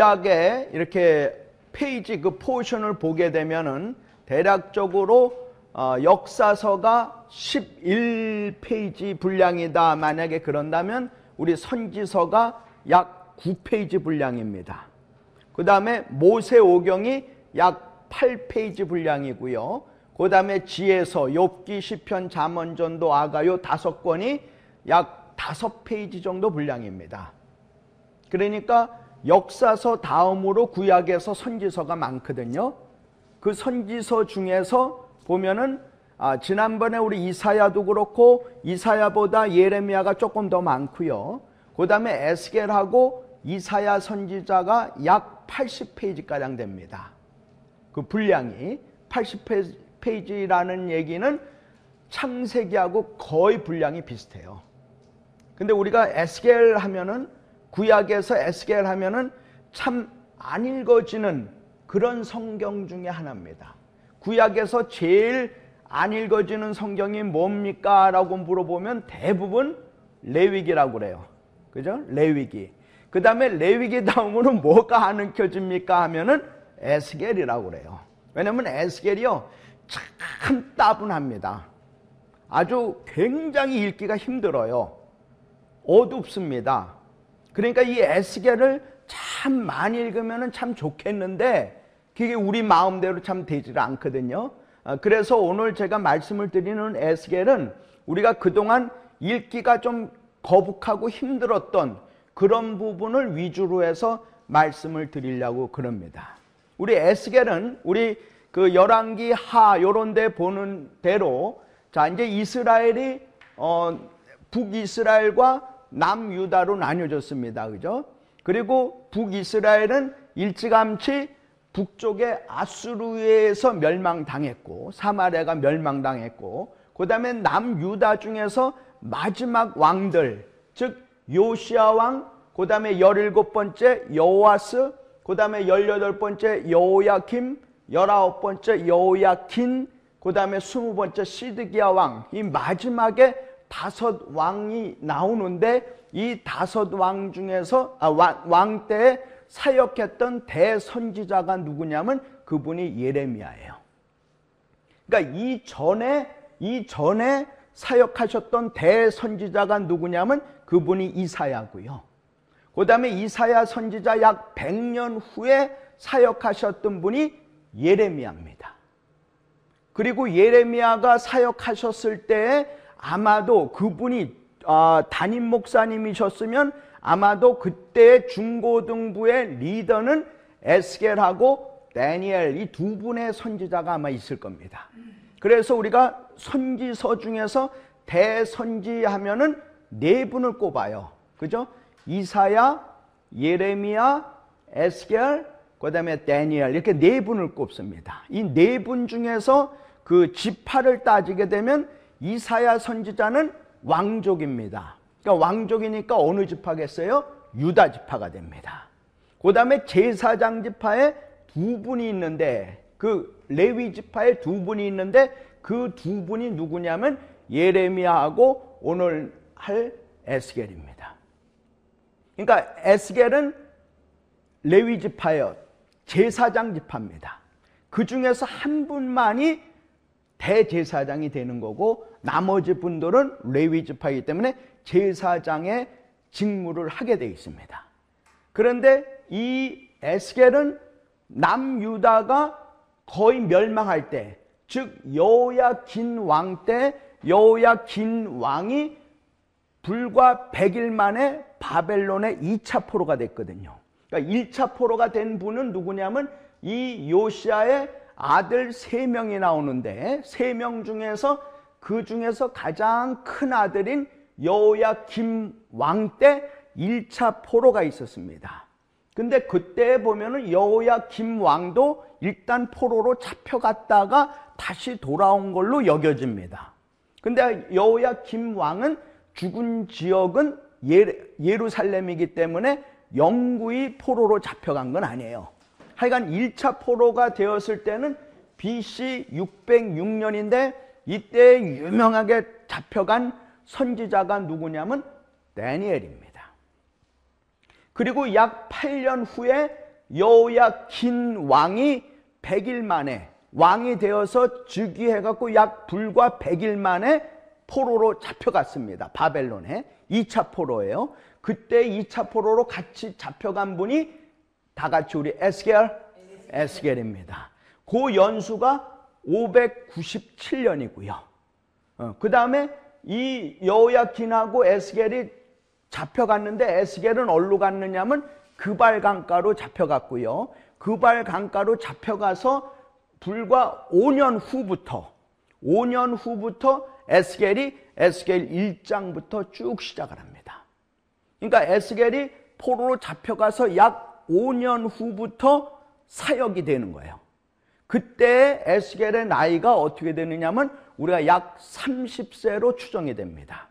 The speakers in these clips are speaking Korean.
구약에 이렇게 페이지 그 포션을 보게 되면은 대략적으로 어, 역사서가 11페이지 분량이다. 만약에 그런다면 우리 선지서가 약 9페이지 분량입니다. 그 다음에 모세오경이 약 8페이지 분량이고요. 그 다음에 지혜서, 욥기, 시편, 잠언, 전도, 아가요 다섯 권이 약 다섯 페이지 정도 분량입니다. 그러니까 역사서 다음으로 구약에서 선지서가 많거든요. 그 선지서 중에서 보면은 아, 지난번에 우리 이사야도 그렇고 이사야보다 예레미야가 조금 더 많고요. 그다음에 에스겔하고 이사야 선지자가 약 80페이지 가량 됩니다. 그 분량이 80페이지라는 얘기는 창세기하고 거의 분량이 비슷해요. 근데 우리가 에스겔 하면은 구약에서 에스겔 하면은 참 안 읽어지는 그런 성경 중에 하나입니다. 구약에서 제일 안 읽어지는 성경이 뭡니까? 라고 물어보면 대부분 레위기라고 그래요. 그죠? 레위기. 그 다음에 레위기 다음으로 뭐가 안 읽혀집니까? 하면은 에스겔이라고 그래요. 왜냐면 에스겔이요. 참 따분합니다. 아주 굉장히 읽기가 힘들어요. 어둡습니다. 그러니까 이 에스겔을 참 많이 읽으면 참 좋겠는데 그게 우리 마음대로 참 되질 않거든요. 아, 그래서 오늘 제가 말씀을 드리는 에스겔은 우리가 그동안 읽기가 좀 거북하고 힘들었던 그런 부분을 위주로 해서 말씀을 드리려고 그럽니다. 우리 에스겔은 우리 그 열왕기 하 요런 데 보는 대로 자 이제 이스라엘이 어 북이스라엘과 남유다로 나뉘어졌습니다. 그죠? 그리고 북이스라엘은 일찌감치 북쪽의 아수르에서 멸망당했고 사마리아가 멸망당했고 그다음에 남유다 중에서 마지막 왕들 즉 요시아 왕 그다음에 열일곱 번째 여호와스 그다음에 열여덟 번째 여호야킴 열아홉 번째 여호야킨 그다음에 스무 번째 시드기야 왕 이 마지막에 다섯 왕이 나오는데 이 다섯 왕 중에서 아, 왕, 왕 때에 사역했던 대선지자가 누구냐면 그분이 예레미야예요. 그러니까 이 전에 이 전에 사역하셨던 대선지자가 누구냐면 그분이 이사야고요. 그다음에 이사야 선지자 약 100년 후에 사역하셨던 분이 예레미야입니다. 그리고 예레미야가 사역하셨을 때에 아마도 그분이 어, 담임 목사님이셨으면 아마도 그때 중고등부의 리더는 에스겔하고 다니엘 이 두 분의 선지자가 아마 있을 겁니다. 그래서 우리가 선지서 중에서 대선지 하면은 네 분을 꼽아요. 그죠? 이사야, 예레미야, 에스겔, 그다음에 다니엘 이렇게 네 분을 꼽습니다. 이 네 분 중에서 그 지파를 따지게 되면 이사야 선지자는 왕족입니다. 그러니까 왕족이니까 어느 지파겠어요? 유다 지파가 됩니다. 그 다음에 제사장 지파에 두 분이 있는데 그 레위 지파에 두 분이 있는데 그 두 분이 누구냐면 예레미야하고 오늘 할 에스겔입니다. 그러니까 에스겔은 레위 지파예요. 제사장 지파입니다. 그 중에서 한 분만이 대제사장이 되는 거고 나머지 분들은 레위 지파이기 때문에 제사장의 직무를 하게 되어 있습니다. 그런데 이 에스겔은 남유다가 거의 멸망할 때, 즉 여호야긴 왕 때 여호야긴 왕이 불과 100일 만에 바벨론의 2차 포로가 됐거든요. 그러니까 1차 포로가 된 분은 누구냐면 이 요시아의 아들 3명이 나오는데 3명 중에서 그 중에서 가장 큰 아들인 여호야 김 왕 때 1차 포로가 있었습니다. 근데 그때 보면은 여호야 김 왕도 일단 포로로 잡혀갔다가 다시 돌아온 걸로 여겨집니다. 근데 여호야 김 왕은 죽은 지역은 예, 루살렘이기 때문에 영구히 포로로 잡혀간 건 아니에요. 하여간 1차 포로가 되었을 때는 BC 606년인데 이때 유명하게 잡혀간 선지자가 누구냐면 다니엘입니다. 그리고 약 8년 후에 여호야긴 왕이 100일 만에 왕이 되어서 즉위해 갖고 약 불과 100일 만에 포로로 잡혀갔습니다. 바벨론에 2차 포로예요. 그때 2차 포로로 같이 잡혀간 분이 다 같이 우리 에스겔 에스겔입니다. 그 연수가 597년이고요. 어, 그 다음에 이 여호야긴하고 에스겔이 잡혀갔는데 에스겔은 어디로 갔느냐면 그발 강가로 잡혀갔고요. 그발 강가로 잡혀가서 불과 5년 후부터 5년 후부터 에스겔이 에스겔 1장부터 쭉 시작을 합니다. 그러니까 에스겔이 포로로 잡혀가서 약 5년 후부터 사역이 되는 거예요. 그때 에스겔의 나이가 어떻게 되느냐면 우리가 약 30세로 추정이 됩니다.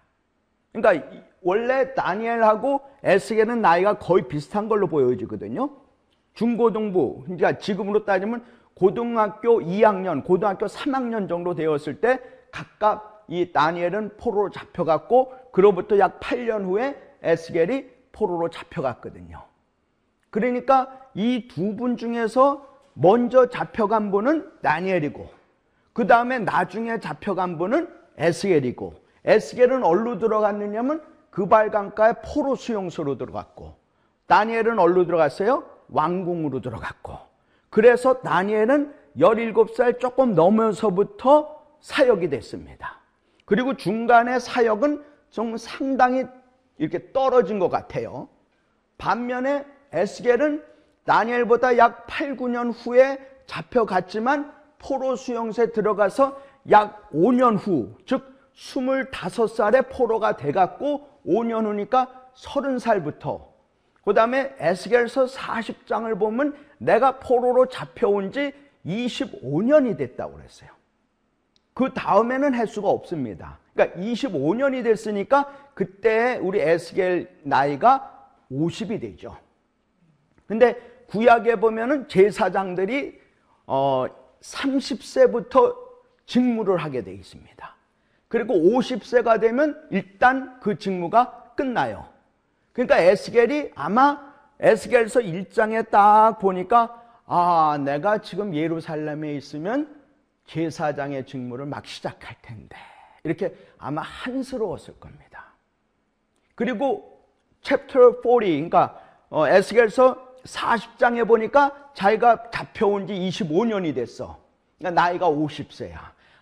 그러니까 원래 다니엘하고 에스겔은 나이가 거의 비슷한 걸로 보여지거든요. 중고등부, 그러니까 지금으로 따지면 고등학교 2학년, 고등학교 3학년 정도 되었을 때 각각 이 다니엘은 포로로 잡혀갔고 그로부터 약 8년 후에 에스겔이 포로로 잡혀갔거든요. 그러니까 이 두 분 중에서 먼저 잡혀간 분은 다니엘이고 그 다음에 나중에 잡혀간 분은 에스겔이고 에스겔은 어디로 들어갔느냐면 그발강가의 포로 수용소로 들어갔고 다니엘은 어디로 들어갔어요? 왕궁으로 들어갔고 그래서 다니엘은 17살 조금 넘어서부터 사역이 됐습니다. 그리고 중간에 사역은 좀 상당히 이렇게 떨어진 것 같아요. 반면에 에스겔은 다니엘보다 약 8, 9년 후에 잡혀갔지만 포로 수용소에 들어가서 약 5년 후, 즉 25살에 포로가 돼갖고 5년 후니까 30살부터 그 다음에 에스겔서 40장을 보면 내가 포로로 잡혀온 지 25년이 됐다고 그랬어요. 그 다음에는 할 수가 없습니다. 그러니까 25년이 됐으니까 그때 우리 에스겔 나이가 50이 되죠. 근데 구약에 보면은 제사장들이 어 30세부터 직무를 하게 되어 있습니다. 그리고 50세가 되면 일단 그 직무가 끝나요. 그러니까 에스겔이 아마 에스겔서 1장에 딱 보니까 아, 내가 지금 예루살렘에 있으면 제사장의 직무를 막 시작할 텐데. 이렇게 아마 한스러웠을 겁니다. 그리고 챕터 40, 그러니까 어, 에스겔서 40장에 보니까 자기가 잡혀온 지 25년이 됐어. 그러니까 나이가 50세야.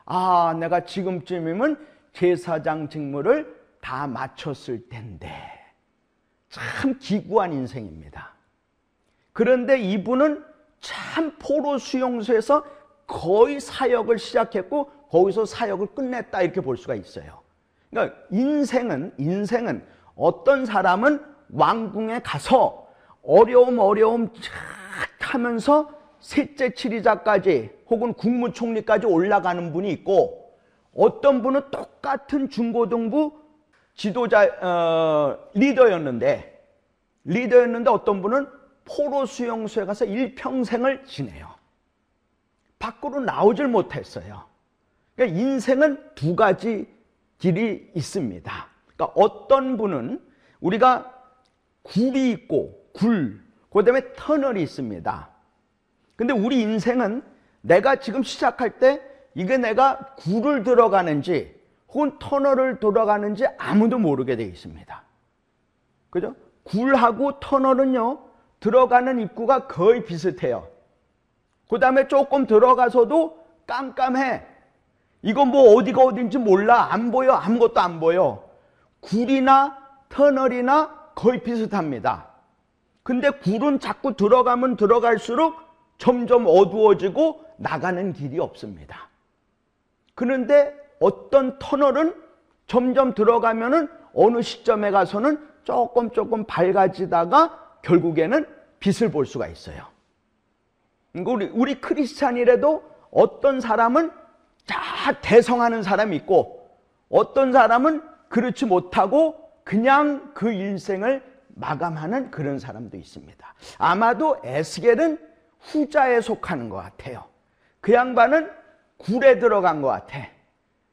아, 내가 지금쯤이면 제사장 직무를 다 마쳤을 텐데. 참 기구한 인생입니다. 그런데 이분은 참 포로 수용소에서 거의 사역을 시작했고 거기서 사역을 끝냈다 이렇게 볼 수가 있어요. 그러니까 인생은 인생은 어떤 사람은 왕궁에 가서 어려움 어려움 쫙 하면서 셋째 치리자까지 혹은 국무총리까지 올라가는 분이 있고 어떤 분은 똑같은 중고등부 지도자 어, 리더였는데 리더였는데 어떤 분은 포로 수용소에 가서 일평생을 지내요. 밖으로 나오질 못했어요. 그러니까 인생은 두 가지 길이 있습니다. 그러니까 어떤 분은 우리가 굴이 있고 굴, 그 다음에 터널이 있습니다. 근데 우리 인생은 내가 지금 시작할 때 이게 내가 굴을 들어가는지 혹은 터널을 들어가는지 아무도 모르게 되어 있습니다. 그죠? 굴하고 터널은요, 들어가는 입구가 거의 비슷해요. 그 다음에 조금 들어가서도 깜깜해. 이건 뭐 어디가 어딘지 몰라. 안 보여. 아무것도 안 보여. 굴이나 터널이나 거의 비슷합니다. 근데 굴은 자꾸 들어가면 들어갈수록 점점 어두워지고 나가는 길이 없습니다. 그런데 어떤 터널은 점점 들어가면은 어느 시점에 가서는 조금 조금 밝아지다가 결국에는 빛을 볼 수가 있어요. 그러니까 우리, 우리 크리스찬이라도 어떤 사람은 다 대성하는 사람이 있고 어떤 사람은 그렇지 못하고 그냥 그 인생을 마감하는 그런 사람도 있습니다. 아마도 에스겔은 후자에 속하는 것 같아요. 그 양반은 굴에 들어간 것 같아.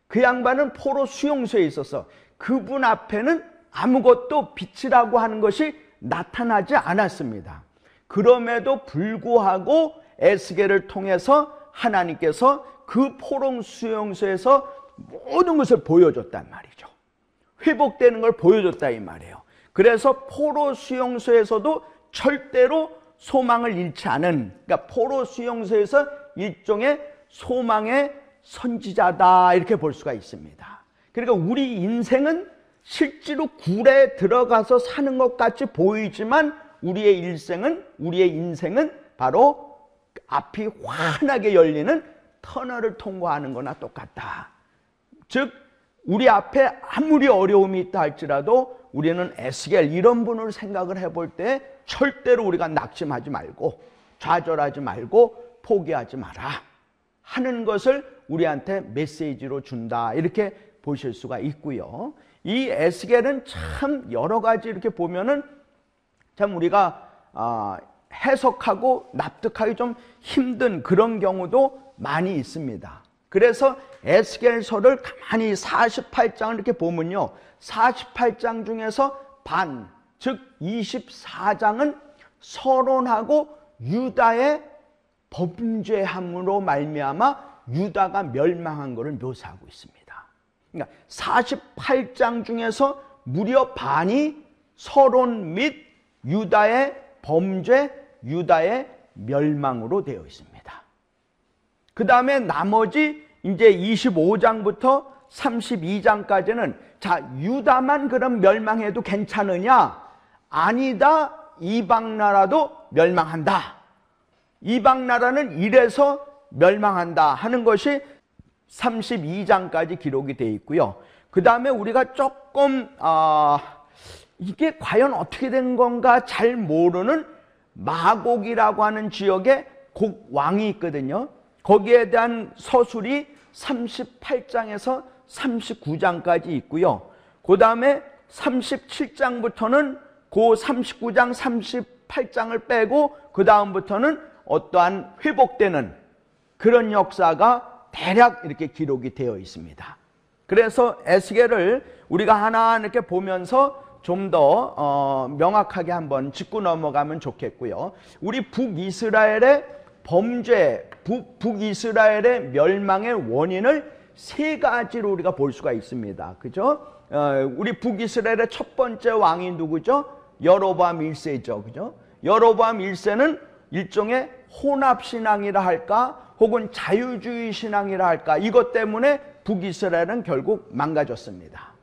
그 양반은 포로 수용소에 있어서 그분 앞에는 아무것도 빛이라고 하는 것이 나타나지 않았습니다. 그럼에도 불구하고 에스겔을 통해서 하나님께서 그 포롱 수용소에서 모든 것을 보여줬단 말이죠. 회복되는 걸 보여줬다 이 말이에요. 그래서 포로 수용소에서도 절대로 소망을 잃지 않은 그러니까 포로 수용소에서 일종의 소망의 선지자다 이렇게 볼 수가 있습니다. 그러니까 우리 인생은 실제로 굴에 들어가서 사는 것 같이 보이지만 우리의 일생은 우리의 인생은 바로 앞이 환하게 열리는 터널을 통과하는 거나 똑같다. 즉 우리 앞에 아무리 어려움이 있다 할지라도 우리는 에스겔 이런 분을 생각을 해볼 때 절대로 우리가 낙심하지 말고 좌절하지 말고 포기하지 마라 하는 것을 우리한테 메시지로 준다 이렇게 보실 수가 있고요. 이 에스겔은 참 여러 가지 이렇게 보면은 참 우리가 아, 해석하고 납득하기 좀 힘든 그런 경우도 많이 있습니다. 그래서 에스겔서를 가만히 48장을 이렇게 보면요. 48장 중에서 반, 즉 24장은 서론하고 유다의 범죄함으로 말미암아 유다가 멸망한 것을 묘사하고 있습니다. 그러니까 48장 중에서 무려 반이 서론 및 유다의 범죄, 유다의 멸망으로 되어 있습니다. 그 다음에 나머지 이제 25장부터 32장까지는 자, 유다만 그럼 멸망해도 괜찮으냐? 아니다. 이방 나라도 멸망한다. 이방 나라는 이래서 멸망한다 하는 것이 32장까지 기록이 되어 있고요. 그 다음에 우리가 조금 아 이게 과연 어떻게 된 건가 잘 모르는 마곡이라고 하는 지역에 곡 왕이 있거든요. 거기에 대한 서술이 38장에서 39장까지 있고요. 그 다음에 37장부터는 그 39장, 38장을 빼고 그 다음부터는 어떠한 회복되는 그런 역사가 대략 이렇게 기록이 되어 있습니다. 그래서 에스겔을 우리가 하나 이렇게 보면서 좀더 어, 명확하게 한번 짚고 넘어가면 좋겠고요. 우리 북이스라엘의 범죄, 북, 북이스라엘의 멸망의 원인을 세 가지로 우리가 볼 수가 있습니다. 그죠? 어, 우리 북이스라엘의 첫 번째 왕이 누구죠? 여로보암 1세죠. 그죠? 여로보암 1세는 일종의 혼합신앙이라 할까? 혹은 자유주의 신앙이라 할까 이것 때문에 북이스라엘은 결국 망가졌습니다.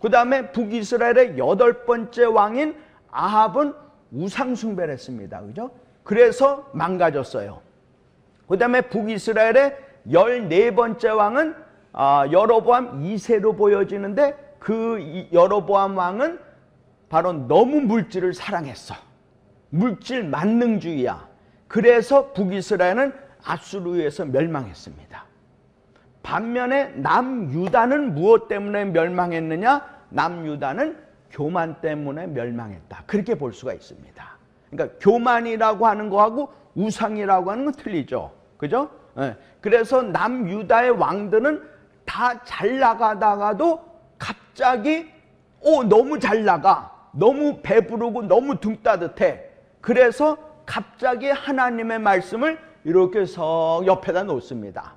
그 다음에 북이스라엘의 여덟 번째 왕인 아합은 우상숭배를 했습니다. 그죠? 그래서 망가졌어요. 그 다음에 북이스라엘의 열네 번째 왕은 아, 여로보암 2세로 보여지는데 그 여로보암 왕은 바로 너무 물질을 사랑했어. 물질 만능주의야. 그래서 북이스라엘은 아수르에서 멸망했습니다. 반면에 남유다는 무엇 때문에 멸망했느냐? 남유다는 교만 때문에 멸망했다. 그렇게 볼 수가 있습니다. 그러니까 교만이라고 하는 거하고 우상이라고 하는 건 틀리죠. 그죠? 네. 그래서 남유다의 왕들은 다 잘 나가다가도 갑자기 오 너무 잘 나가. 너무 배부르고 너무 등 따뜻해. 그래서 갑자기 하나님의 말씀을 이렇게 석 옆에다 놓습니다.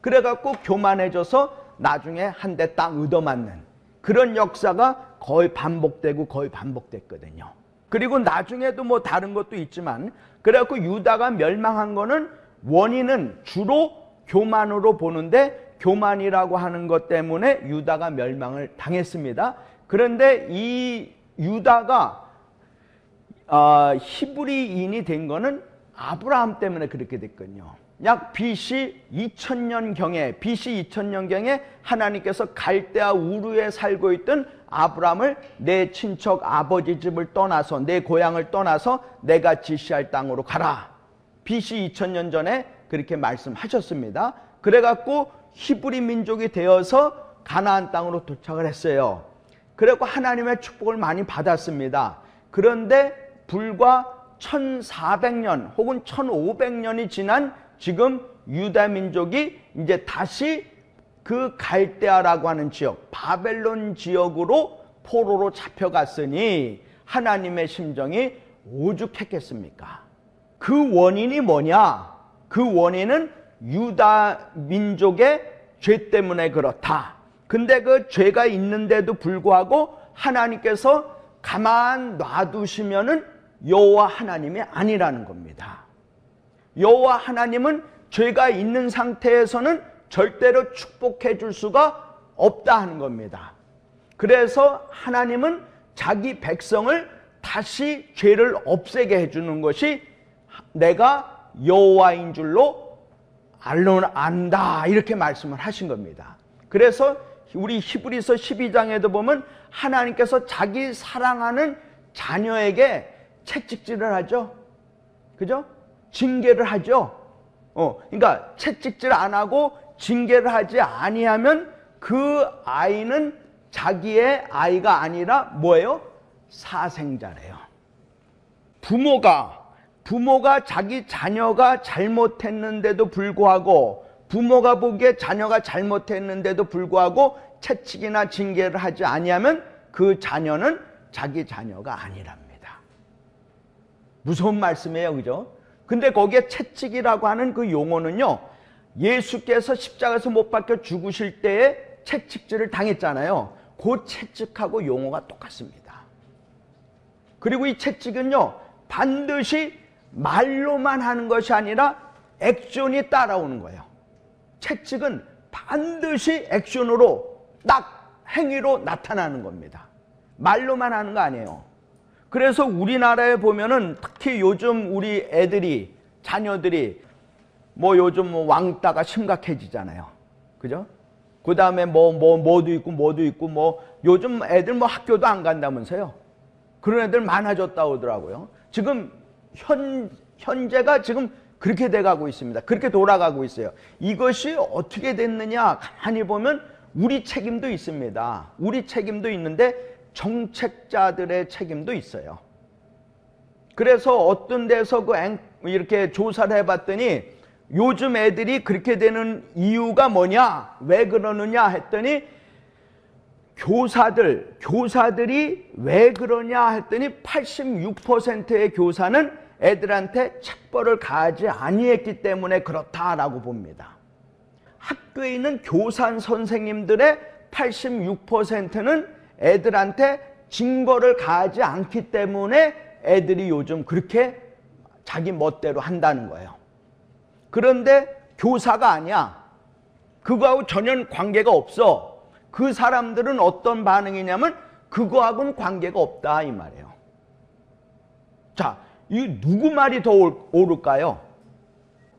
그래갖고 교만해져서 나중에 한대땅 얻어맞는 그런 역사가 거의 반복되고 거의 반복됐거든요. 그리고 나중에도 뭐 다른 것도 있지만 그래갖고 유다가 멸망한 거는 원인은 주로 교만으로 보는데 교만이라고 하는 것 때문에 유다가 멸망을 당했습니다. 그런데 이 유다가 어, 히브리인이 된 거는 아브라함 때문에 그렇게 됐거든요. 약 BC 2000년경에 BC 2000년경에 하나님께서 갈대아 우르에 살고 있던 아브라함을 내 친척 아버지 집을 떠나서 내 고향을 떠나서 내가 지시할 땅으로 가라. BC 2000년 전에 그렇게 말씀하셨습니다. 그래갖고 히브리 민족이 되어서 가나안 땅으로 도착을 했어요. 그래갖고 하나님의 축복을 많이 받았습니다. 그런데 불과 1400년 혹은 1500년이 지난 지금 유다 민족이 이제 다시 그 갈대아라고 하는 지역, 바벨론 지역으로 포로로 잡혀갔으니 하나님의 심정이 오죽했겠습니까? 그 원인이 뭐냐? 그 원인은 유다 민족의 죄 때문에 그렇다. 근데 그 죄가 있는데도 불구하고 하나님께서 가만 놔두시면은 여호와 하나님이 아니라는 겁니다. 여호와 하나님은 죄가 있는 상태에서는 절대로 축복해 줄 수가 없다 하는 겁니다. 그래서 하나님은 자기 백성을 다시 죄를 없애게 해주는 것이 내가 여호와인 줄로 안다 이렇게 말씀을 하신 겁니다. 그래서 우리 히브리서 12장에도 보면 하나님께서 자기 사랑하는 자녀에게 채찍질을 하죠. 그죠? 징계를 하죠. 어, 그러니까 채찍질 안 하고 징계를 하지 아니하면 그 아이는 자기의 아이가 아니라 뭐예요? 사생자래요. 부모가 부모가 자기 자녀가 잘못했는데도 불구하고 부모가 보기에 자녀가 잘못했는데도 불구하고 채찍이나 징계를 하지 아니하면 그 자녀는 자기 자녀가 아니랍니다. 무서운 말씀이에요. 그죠? 근데 거기에 채찍이라고 하는 그 용어는요. 예수께서 십자가에서 못 박혀 죽으실 때에 채찍질을 당했잖아요. 그 채찍하고 용어가 똑같습니다. 그리고 이 채찍은요. 반드시 말로만 하는 것이 아니라 액션이 따라오는 거예요. 채찍은 반드시 액션으로 딱 행위로 나타나는 겁니다. 말로만 하는 거 아니에요. 그래서 우리나라에 보면은 특히 요즘 우리 애들이 자녀들이 뭐 요즘 뭐 왕따가 심각해지잖아요. 그죠? 그 다음에 뭐, 뭐, 뭐도 있고, 뭐도 있고, 뭐, 요즘 애들 뭐 학교도 안 간다면서요. 그런 애들 많아졌다 오더라고요. 지금 현, 현재가 지금 그렇게 돼가고 있습니다. 그렇게 돌아가고 있어요. 이것이 어떻게 됐느냐 가만히 보면 우리 책임도 있습니다. 우리 책임도 있는데 정책자들의 책임도 있어요. 그래서 어떤 데서 그 이렇게 조사를 해봤더니 요즘 애들이 그렇게 되는 이유가 뭐냐, 왜 그러느냐 했더니 교사들, 교사들이 왜 그러냐 했더니 86%의 교사는 애들한테 책벌을 가하지 아니했기 때문에 그렇다라고 봅니다. 학교에 있는 교산 선생님들의 86%는 애들한테 징벌을 가하지 않기 때문에 애들이 요즘 그렇게 자기 멋대로 한다는 거예요. 그런데 교사가 아니야. 그거하고 전혀 관계가 없어. 그 사람들은 어떤 반응이냐면 그거하고는 관계가 없다 이 말이에요. 자, 이 누구 말이 더 옳을까요?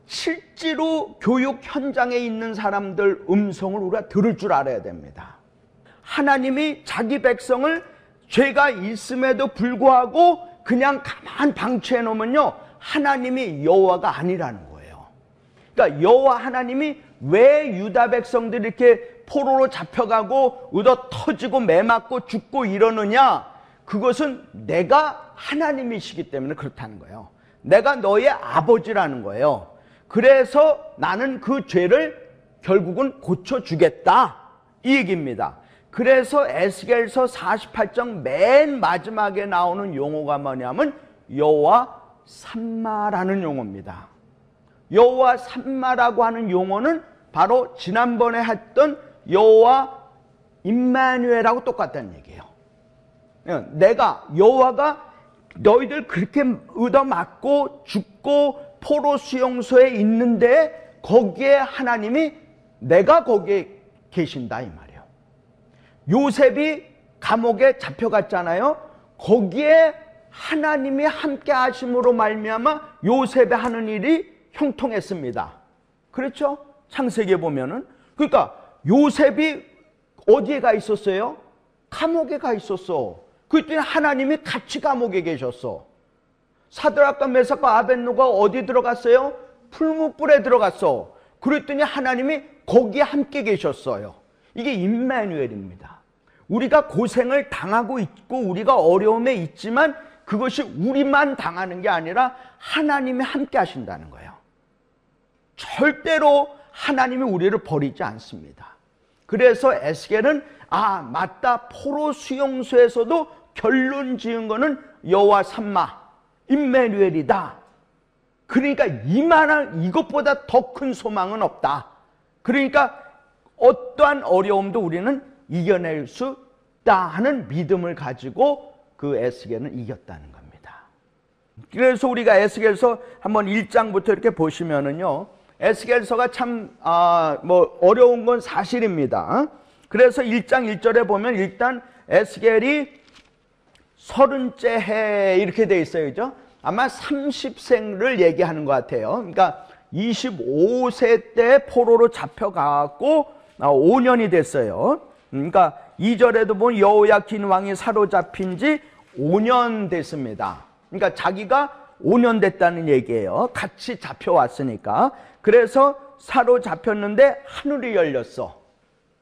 실제로 교육 현장에 있는 사람들 음성을 우리가 들을 줄 알아야 됩니다. 하나님이 자기 백성을 죄가 있음에도 불구하고 그냥 가만 방치해 놓으면요. 하나님이 여호와가 아니라는 거예요. 그러니까 여호와 하나님이 왜 유다 백성들이 이렇게 포로로 잡혀가고 얻어 터지고 매맞고 죽고 이러느냐? 그것은 내가 하나님이시기 때문에 그렇다는 거예요. 내가 너의 아버지라는 거예요. 그래서 나는 그 죄를 결국은 고쳐주겠다. 이 얘기입니다. 그래서 에스겔서 48장 맨 마지막에 나오는 용어가 뭐냐면 여호와 삼마라는 용어입니다. 여호와 삼마라고 하는 용어는 바로 지난번에 했던 여호와 임마누엘하고 똑같다는 얘기예요. 예, 내가 여호와가 너희들 그렇게 얻어맞고 죽고 포로 수용소에 있는데 거기에 하나님이 내가 거기에 계신다 이 말이에요. 요셉이 감옥에 잡혀갔잖아요. 거기에 하나님이 함께 하심으로 말미암아 요셉이 하는 일이 형통했습니다. 그렇죠? 창세기에 보면은 그러니까 요셉이 어디에 가 있었어요? 감옥에 가 있었어. 그랬더니 하나님이 같이 감옥에 계셨어. 사드락과 메삭과 아벤노가 어디 들어갔어요? 풀무불에 들어갔어. 그랬더니 하나님이 거기에 함께 계셨어요. 이게 임마누엘입니다. 우리가 고생을 당하고 있고 우리가 어려움에 있지만 그것이 우리만 당하는 게 아니라 하나님이 함께 하신다는 거예요. 절대로 하나님이 우리를 버리지 않습니다. 그래서 에스겔은 아 맞다 포로 수용소에서도 결론 지은 거는 여호와 삼마 임메누엘이다. 그러니까 이만한 이것보다 더 큰 소망은 없다. 그러니까 어떠한 어려움도 우리는 이겨낼 수 있다 하는 믿음을 가지고 그 에스겔은 이겼다는 겁니다. 그래서 우리가 에스겔서 한번 1장부터 이렇게 보시면은요. 에스겔서가 참, 아, 뭐, 어려운 건 사실입니다. 그래서 1장 1절에 보면 일단 에스겔이 서른째 해 이렇게 돼 있어요. 그죠? 아마 30생를 얘기하는 것 같아요. 그러니까 25세 때 포로로 잡혀가고 5년이 됐어요. 그러니까 2절에도 보면 여호야킨 왕이 사로잡힌 지 5년 됐습니다. 그러니까 자기가 5년 됐다는 얘기예요. 같이 잡혀왔으니까. 그래서 사로잡혔는데 하늘이 열렸어.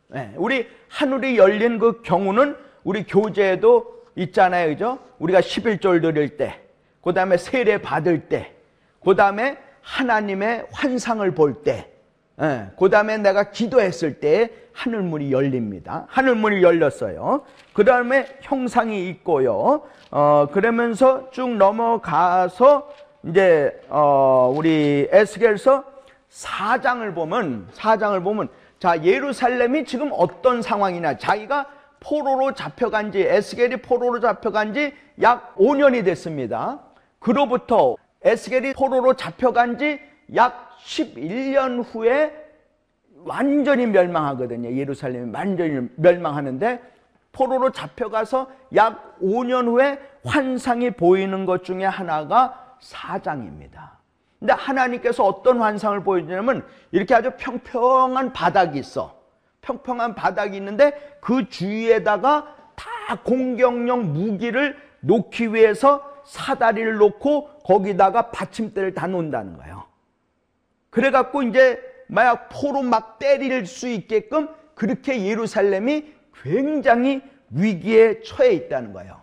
네, 우리 하늘이 열린 그 경우는 우리 교재에도 있잖아요. 그죠? 우리가 11절 드릴 때, 그 다음에 세례 받을 때, 그 다음에 하나님의 환상을 볼 때, 예, 그 다음에 내가 기도했을 때 하늘문이 열립니다. 하늘문이 열렸어요. 그 다음에 형상이 있고요. 어, 그러면서 쭉 넘어가서 이제, 어, 우리 에스겔서 4장을 보면, 4장을 보면, 자, 예루살렘이 지금 어떤 상황이냐. 자기가 포로로 잡혀간 지, 에스겔이 포로로 잡혀간 지 약 5년이 됐습니다. 그로부터 에스겔이 포로로 잡혀간 지약 11년 후에 완전히 멸망하거든요. 예루살렘이 완전히 멸망하는데 포로로 잡혀가서 약 5년 후에 환상이 보이는 것 중에 하나가 사장입니다. 근데 하나님께서 어떤 환상을 보여주냐면 이렇게 아주 평평한 바닥이 있어. 평평한 바닥이 있는데 그 주위에다가 다 공격용 무기를 놓기 위해서 사다리를 놓고 거기다가 받침대를 다 놓는다는 거예요. 그래갖고 이제 만약 포로 막 때릴 수 있게끔 그렇게 예루살렘이 굉장히 위기에 처해 있다는 거예요.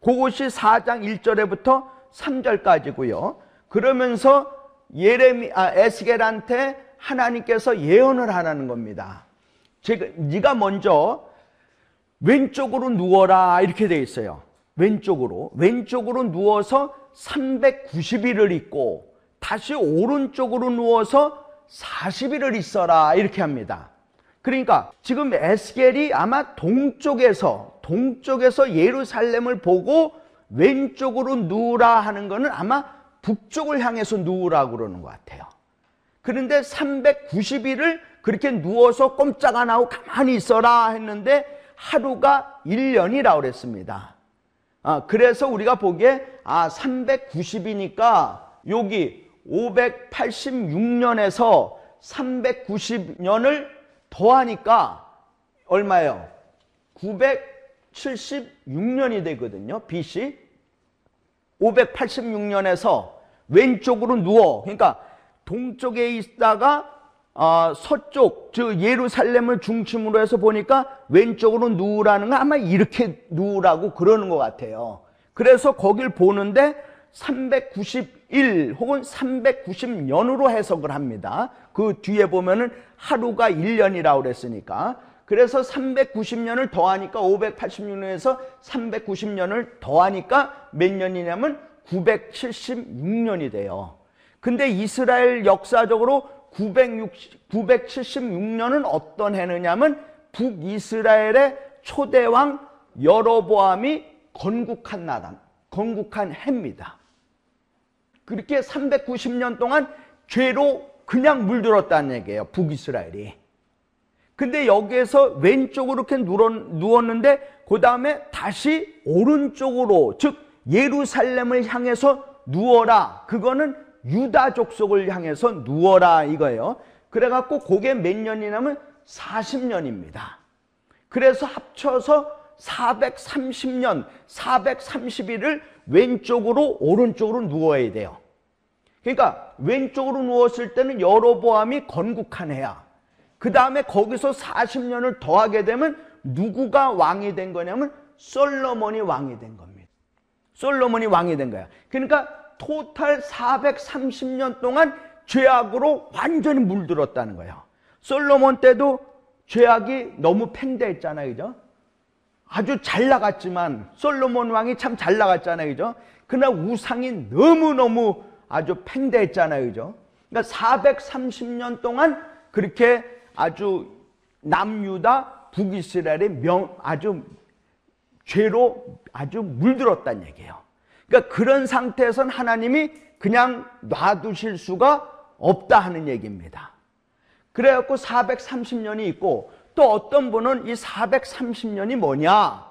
그것이 4장 1절에부터 3절까지고요. 그러면서 예레미 아 에스겔한테 하나님께서 예언을 하라는 겁니다. 제가 네가 먼저 왼쪽으로 누워라 이렇게 돼 있어요. 왼쪽으로 왼쪽으로 누워서 390일을 있고 다시 오른쪽으로 누워서 40일을 있어라 이렇게 합니다. 그러니까 지금 에스겔이 아마 동쪽에서 동쪽에서 예루살렘을 보고 왼쪽으로 누우라 하는 것은 아마 북쪽을 향해서 누우라고 그러는 것 같아요. 그런데 390일을 그렇게 누워서 꼼짝 안 하고 가만히 있어라 했는데 하루가 1년이라고 그랬습니다. 아, 그래서 우리가 보기에 아, 390이니까 여기 586년에서 390년을 더하니까 얼마예요? 976년이 되거든요. BC. 586년에서 왼쪽으로 누워. 그러니까 동쪽에 있다가 어, 서쪽, 즉 예루살렘을 중심으로 해서 보니까 왼쪽으로 누우라는 건 아마 이렇게 누우라고 그러는 것 같아요. 그래서 거길 보는데 391 혹은 390년으로 해석을 합니다. 그 뒤에 보면은 하루가 1년이라고 그랬으니까. 그래서 390년을 더하니까 586년에서 390년을 더하니까 몇 년이냐면 976년이 돼요. 근데 이스라엘 역사적으로 960, 976년은 어떤 해느냐면 북이스라엘의 초대왕 여로보암이 건국한 나라, 건국한 해입니다. 그렇게 390년 동안 죄로 그냥 물들었다는 얘기예요. 북이스라엘이. 근데 여기에서 왼쪽으로 이렇게 누웠는데 그 다음에 다시 오른쪽으로 즉 예루살렘을 향해서 누워라. 그거는 유다 족속을 향해서 누워라 이거예요. 그래갖고 그게 몇 년이냐면 40년입니다. 그래서 합쳐서 430년, 430일을 왼쪽으로 오른쪽으로 누워야 돼요. 그러니까 왼쪽으로 누웠을 때는 여로보암이 건국한 해야. 그 다음에 거기서 40년을 더하게 되면 누구가 왕이 된 거냐면 솔로몬이 왕이 된 겁니다. 솔로몬이 왕이 된 거야. 그러니까 토탈 430년 동안 죄악으로 완전히 물들었다는 거예요. 솔로몬 때도 죄악이 너무 팽대했잖아요. 그죠? 아주 잘 나갔지만 솔로몬 왕이 참 잘 나갔잖아요. 그죠? 그러나 우상이 너무너무 아주 팽대했잖아요. 그죠? 그러니까 430년 동안 그렇게 아주 남유다 북이스라엘의 명 아주 죄로 아주 물들었다는 얘기예요. 그러니까 그런 상태에선 하나님이 그냥 놔두실 수가 없다 하는 얘기입니다. 그래갖고 430년이 있고 또 어떤 분은 이 430년이 뭐냐?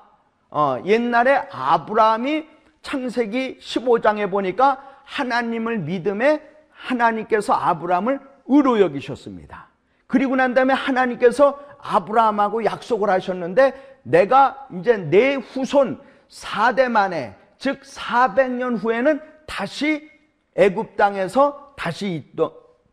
어, 옛날에 아브라함이 창세기 15장에 보니까 하나님을 믿음에 하나님께서 아브라함을 의로 여기셨습니다. 그리고 난 다음에 하나님께서 아브라함하고 약속을 하셨는데 내가 이제 내 후손 4대 만에 즉 400년 후에는 다시 애굽 땅에서 다시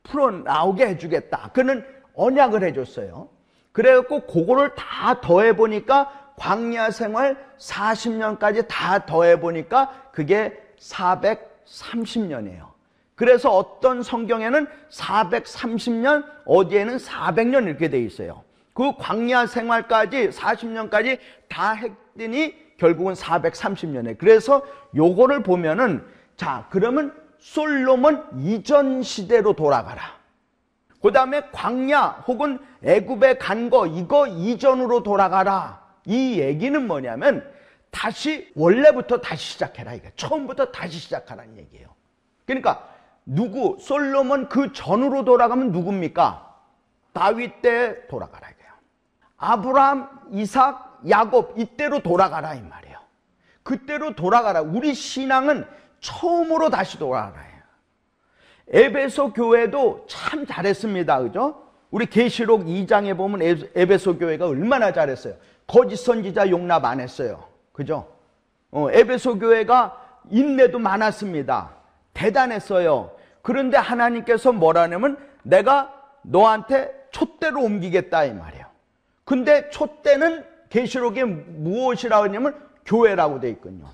풀어 나오게 해주겠다. 그는 언약을 해줬어요. 그래갖고 그거를 다 더해 보니까 광야 생활 40년까지 다 더해 보니까 그게 430년이에요. 그래서 어떤 성경에는 430년, 어디에는 400년 이렇게 돼 있어요. 그 광야 생활까지 40년까지 다 했더니 결국은 430년에. 그래서 요거를 보면은 자, 그러면 솔로몬 이전 시대로 돌아가라. 그 다음에 광야 혹은 애굽에 간 거 이거 이전으로 돌아가라. 이 얘기는 뭐냐면 다시 원래부터 다시 시작해라 이게 처음부터 다시 시작하라는 얘기예요. 그러니까 누구 솔로몬 그 전으로 돌아가면 누굽니까? 다윗 때 돌아가라 이거예요. 아브라함, 이삭, 야곱 이때로 돌아가라 이 말이에요. 그때로 돌아가라. 우리 신앙은 처음으로 다시 돌아가라. 에베소 교회도 참 잘했습니다. 그죠? 우리 계시록 2장에 보면 에베소 교회가 얼마나 잘했어요. 거짓 선지자 용납 안 했어요. 그죠? 어, 에베소 교회가 인내도 많았습니다. 대단했어요. 그런데 하나님께서 뭐라냐면 내가 너한테 촛대로 옮기겠다 이 말이에요. 근데 촛대는 계시록에 무엇이라고 하냐면 교회라고 돼 있군요.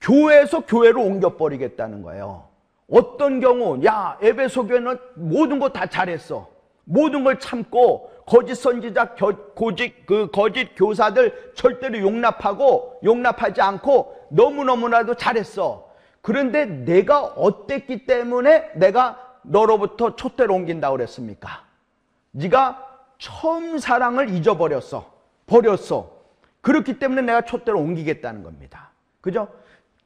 교회에서 교회로 옮겨 버리겠다는 거예요. 어떤 경우, 야, 에베소 교회는 모든 거 다 잘했어. 모든 걸 참고 거짓 선지자, 거짓 그 거짓 교사들 절대로 용납하고 용납하지 않고 너무 너무나도 잘했어. 그런데 내가 어땠기 때문에 내가 너로부터 촛대로 옮긴다고 그랬습니까? 네가 처음 사랑을 잊어버렸어. 버렸어. 그렇기 때문에 내가 촛대로 옮기겠다는 겁니다. 그죠?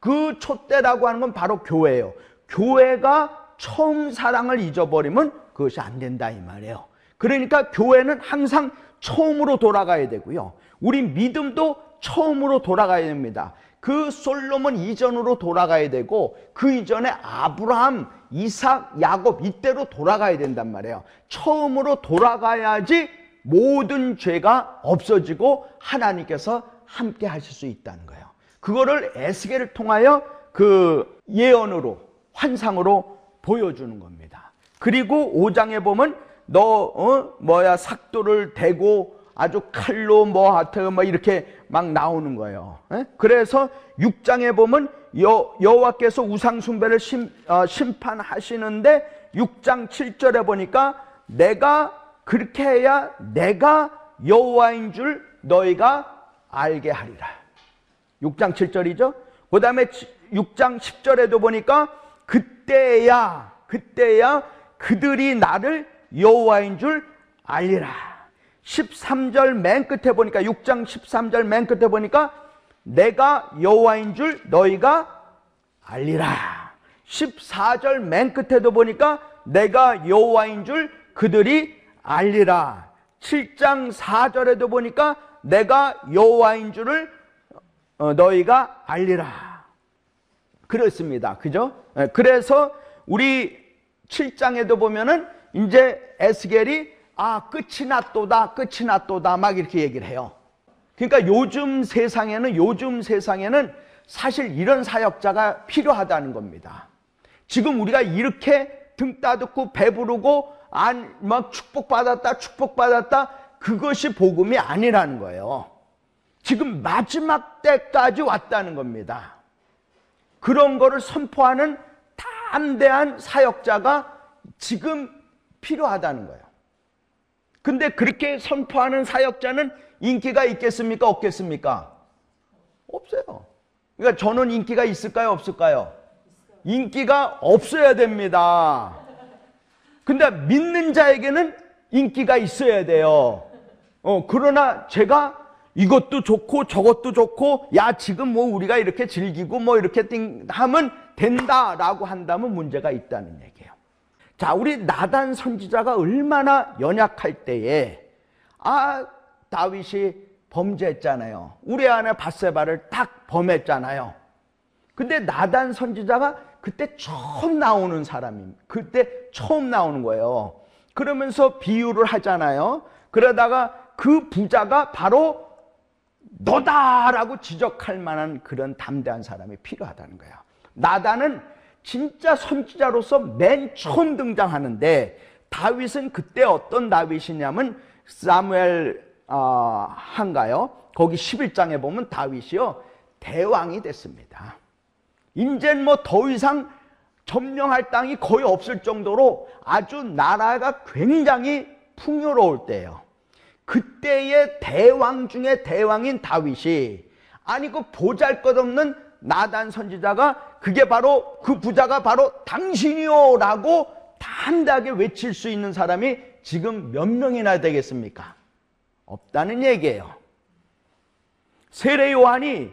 그 촛대라고 하는 건 바로 교회예요. 교회가 처음 사랑을 잊어버리면 그것이 안 된다 이 말이에요. 그러니까 교회는 항상 처음으로 돌아가야 되고요. 우리 믿음도 처음으로 돌아가야 됩니다. 그 솔로몬 이전으로 돌아가야 되고 그 이전에 아브라함, 이삭, 야곱 이때로 돌아가야 된단 말이에요. 처음으로 돌아가야지 모든 죄가 없어지고 하나님께서 함께 하실 수 있다는 거예요. 그거를 에스겔을 통하여 그 예언으로 환상으로 보여주는 겁니다. 그리고 5장에 보면 너 어? 뭐야 삭도를 대고 아주 칼로 뭐 하여튼 뭐 이렇게 막 나오는 거예요. 에? 그래서 6장에 보면 여, 여호와께서 우상 숭배를 심, 어, 심판하시는데 6장 7절에 보니까 내가 그렇게 해야 내가 여호와인 줄 너희가 알게 하리라. 6장 7절이죠. 그 다음에 6장 10절에도 보니까 그때야 그때야 그들이 나를 여호와인 줄 알리라. 13절 맨 끝에 보니까 6장 13절 맨 끝에 보니까 내가 여호와인 줄 너희가 알리라. 14절 맨 끝에도 보니까 내가 여호와인 줄 그들이 알리라. 7장 4절에도 보니까 내가 여호와인 줄을 어, 너희가 알리라. 그렇습니다. 그죠? 예, 그래서 우리 7장에도 보면은 이제 에스겔이 아, 끝이 났도다, 끝이 났도다 막 이렇게 얘기를 해요. 그러니까 요즘 세상에는 요즘 세상에는 사실 이런 사역자가 필요하다는 겁니다. 지금 우리가 이렇게 등 따듣고 배부르고 안 막 축복받았다 축복받았다 그것이 복음이 아니라는 거예요. 지금 마지막 때까지 왔다는 겁니다. 그런 거를 선포하는 담대한 사역자가 지금 필요하다는 거예요. 근데 그렇게 선포하는 사역자는 인기가 있겠습니까? 없겠습니까? 없어요. 그러니까 저는 인기가 있을까요? 없을까요? 인기가 없어야 됩니다. 근데 믿는 자에게는 인기가 있어야 돼요. 어, 그러나 제가 이것도 좋고 저것도 좋고 야 지금 뭐 우리가 이렇게 즐기고 뭐 이렇게 하면 된다라고 한다면 문제가 있다는 얘기예요. 자, 우리 나단 선지자가 얼마나 연약할 때에 아 다윗이 범죄했잖아요. 우리 안에 바세바를 딱 범했잖아요. 근데 나단 선지자가 그때 처음 나오는 사람입니다. 그때 처음 나오는 거예요. 그러면서 비유를 하잖아요. 그러다가 그 부자가 바로 너다라고 지적할 만한 그런 담대한 사람이 필요하다는 거예요. 나단은 진짜 선지자로서 맨 처음 등장하는데 다윗은 그때 어떤 다윗이냐면 사무엘 어, 한가요? 거기 11장에 보면 다윗이요 대왕이 됐습니다. 이젠 뭐 더 이상 점령할 땅이 거의 없을 정도로 아주 나라가 굉장히 풍요로울 때예요. 그때의 대왕 중에 대왕인 다윗이 아니 그 보잘것없는 나단 선지자가 그게 바로 그 부자가 바로 당신이요 라고 담대하게 외칠 수 있는 사람이 지금 몇 명이나 되겠습니까? 없다는 얘기예요. 세례 요한이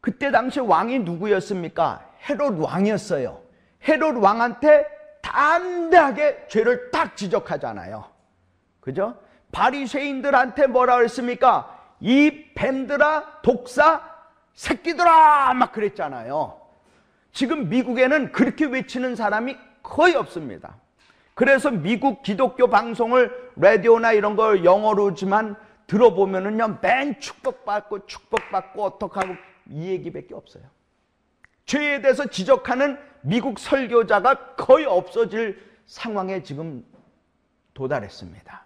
그때 당시 왕이 누구였습니까? 헤롯 왕이었어요. 헤롯 왕한테 담대하게 죄를 딱 지적하잖아요. 그죠? 바리새인들한테 뭐라 그랬습니까? 이 뱀들아 독사 새끼들아 막 그랬잖아요. 지금 미국에는 그렇게 외치는 사람이 거의 없습니다. 그래서 미국 기독교 방송을 라디오나 이런 걸 영어로지만 들어보면은요 맨 축복받고 축복받고 어떡하고 이 얘기밖에 없어요. 죄에 대해서 지적하는 미국 설교자가 거의 없어질 상황에 지금 도달했습니다.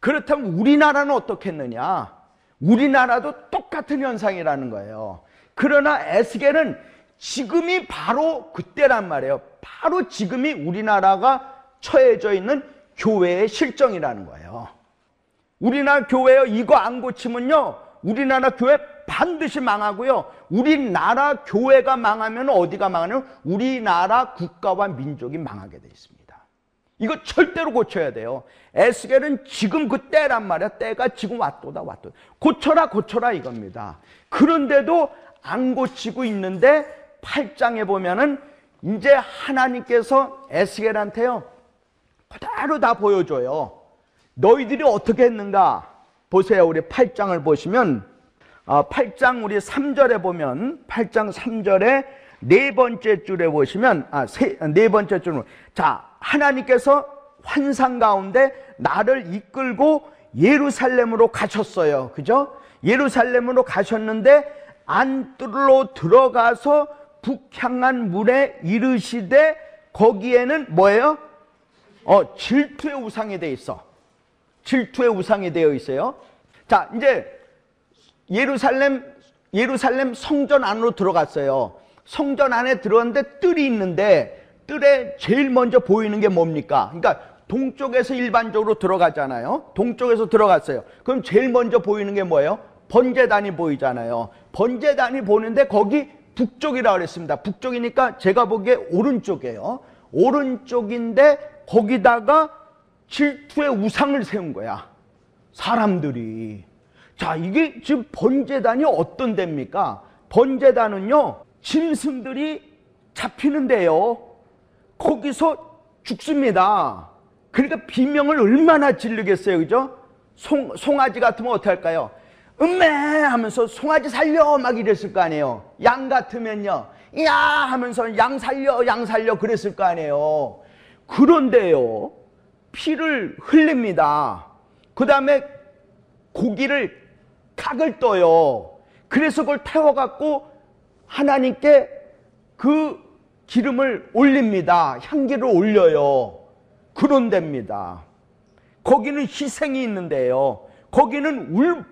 그렇다면 우리나라는 어떻겠느냐? 우리나라도 똑같은 현상이라는 거예요. 그러나 에스겔은 지금이 바로 그때란 말이에요. 바로 지금이 우리나라가 처해져 있는 교회의 실정이라는 거예요. 우리나라 교회요 이거 안 고치면요 우리나라 교회 반드시 망하고요. 우리나라 교회가 망하면 어디가 망하냐면 우리나라 국가와 민족이 망하게 돼 있습니다. 이거 절대로 고쳐야 돼요. 에스겔은 지금 그 때란 말이야. 때가 지금 왔도다 왔도. 고쳐라 고쳐라 이겁니다. 그런데도 안 고치고 있는데 8장에 보면은 이제 하나님께서 에스겔한테요. 그대로 다 보여줘요. 너희들이 어떻게 했는가? 보세요. 우리 8장을 보시면 8장 어, 우리 3절에 보면 8장 3절에 네 번째 줄에 보시면 아, 세, 네 번째 줄은 자, 하나님께서 환상 가운데 나를 이끌고 예루살렘으로 가셨어요. 그죠? 예루살렘으로 가셨는데 안뜰로 들어가서 북향한 물에 이르시되 거기에는 뭐예요? 어, 질투의 우상이 돼 있어. 질투의 우상이 되어 있어요. 자, 이제 예루살렘 예루살렘 성전 안으로 들어갔어요. 성전 안에 들어갔는데 뜰이 있는데 뜰에 제일 먼저 보이는 게 뭡니까? 그러니까 동쪽에서 일반적으로 들어가잖아요. 동쪽에서 들어갔어요. 그럼 제일 먼저 보이는 게 뭐예요? 번제단이 보이잖아요. 번제단이 보는데 거기 북쪽이라고 그랬습니다. 북쪽이니까 제가 보기에 오른쪽이에요. 오른쪽인데 거기다가 질투의 우상을 세운 거야. 사람들이. 자, 이게 지금 번제단이 어떤 데입니까? 번제단은요, 짐승들이 잡히는데요. 거기서 죽습니다. 그러니까 비명을 얼마나 질르겠어요. 그죠? 송, 송아지 같으면 어떻게 할까요? 음메 하면서 송아지 살려 막 이랬을 거 아니에요. 양 같으면요. 야 하면서 양 살려 양 살려 그랬을 거 아니에요. 그런데요. 피를 흘립니다. 그 다음에 고기를 각을 떠요. 그래서 그걸 태워갖고 하나님께 그 기름을 올립니다. 향기를 올려요. 그런 데입니다. 거기는 희생이 있는데요. 거기는 울,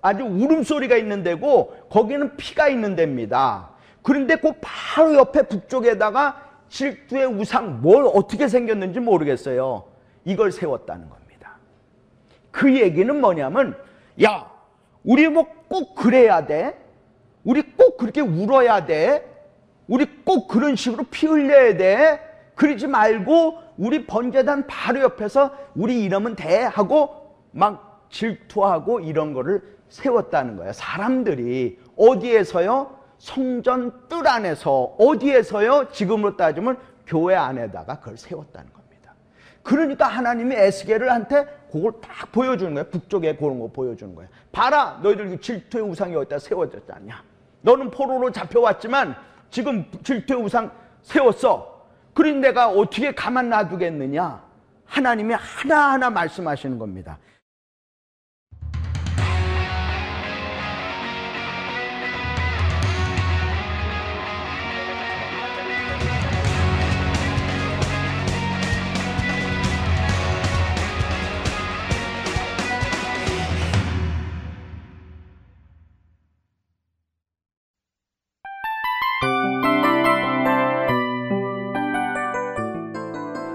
아주 울음소리가 있는 데고 거기는 피가 있는 데입니다. 그런데 그 바로 옆에 북쪽에다가 질투의 우상 뭘 어떻게 생겼는지 모르겠어요. 이걸 세웠다는 겁니다. 그 얘기는 뭐냐면 야 우리 뭐 꼭 그래야 돼? 우리 꼭 그렇게 울어야 돼. 우리 꼭 그런 식으로 피 흘려야 돼. 그러지 말고 우리 번제단 바로 옆에서 우리 이러면 돼 하고 막 질투하고 이런 거를 세웠다는 거예요. 사람들이 어디에서요? 성전 뜰 안에서 어디에서요? 지금으로 따지면 교회 안에다가 그걸 세웠다는 겁니다. 그러니까 하나님이 에스겔을 한테 그걸 딱 보여주는 거예요. 북쪽에 그런 거 보여주는 거예요. 봐라, 너희들 질투의 우상이 어디다 세워졌지 않냐? 너는 포로로 잡혀왔지만 지금 질투의 우상 세웠어. 그러니 내가 어떻게 가만 놔두겠느냐? 하나님이 하나하나 말씀하시는 겁니다.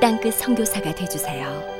땅끝 선교사가 되주세요.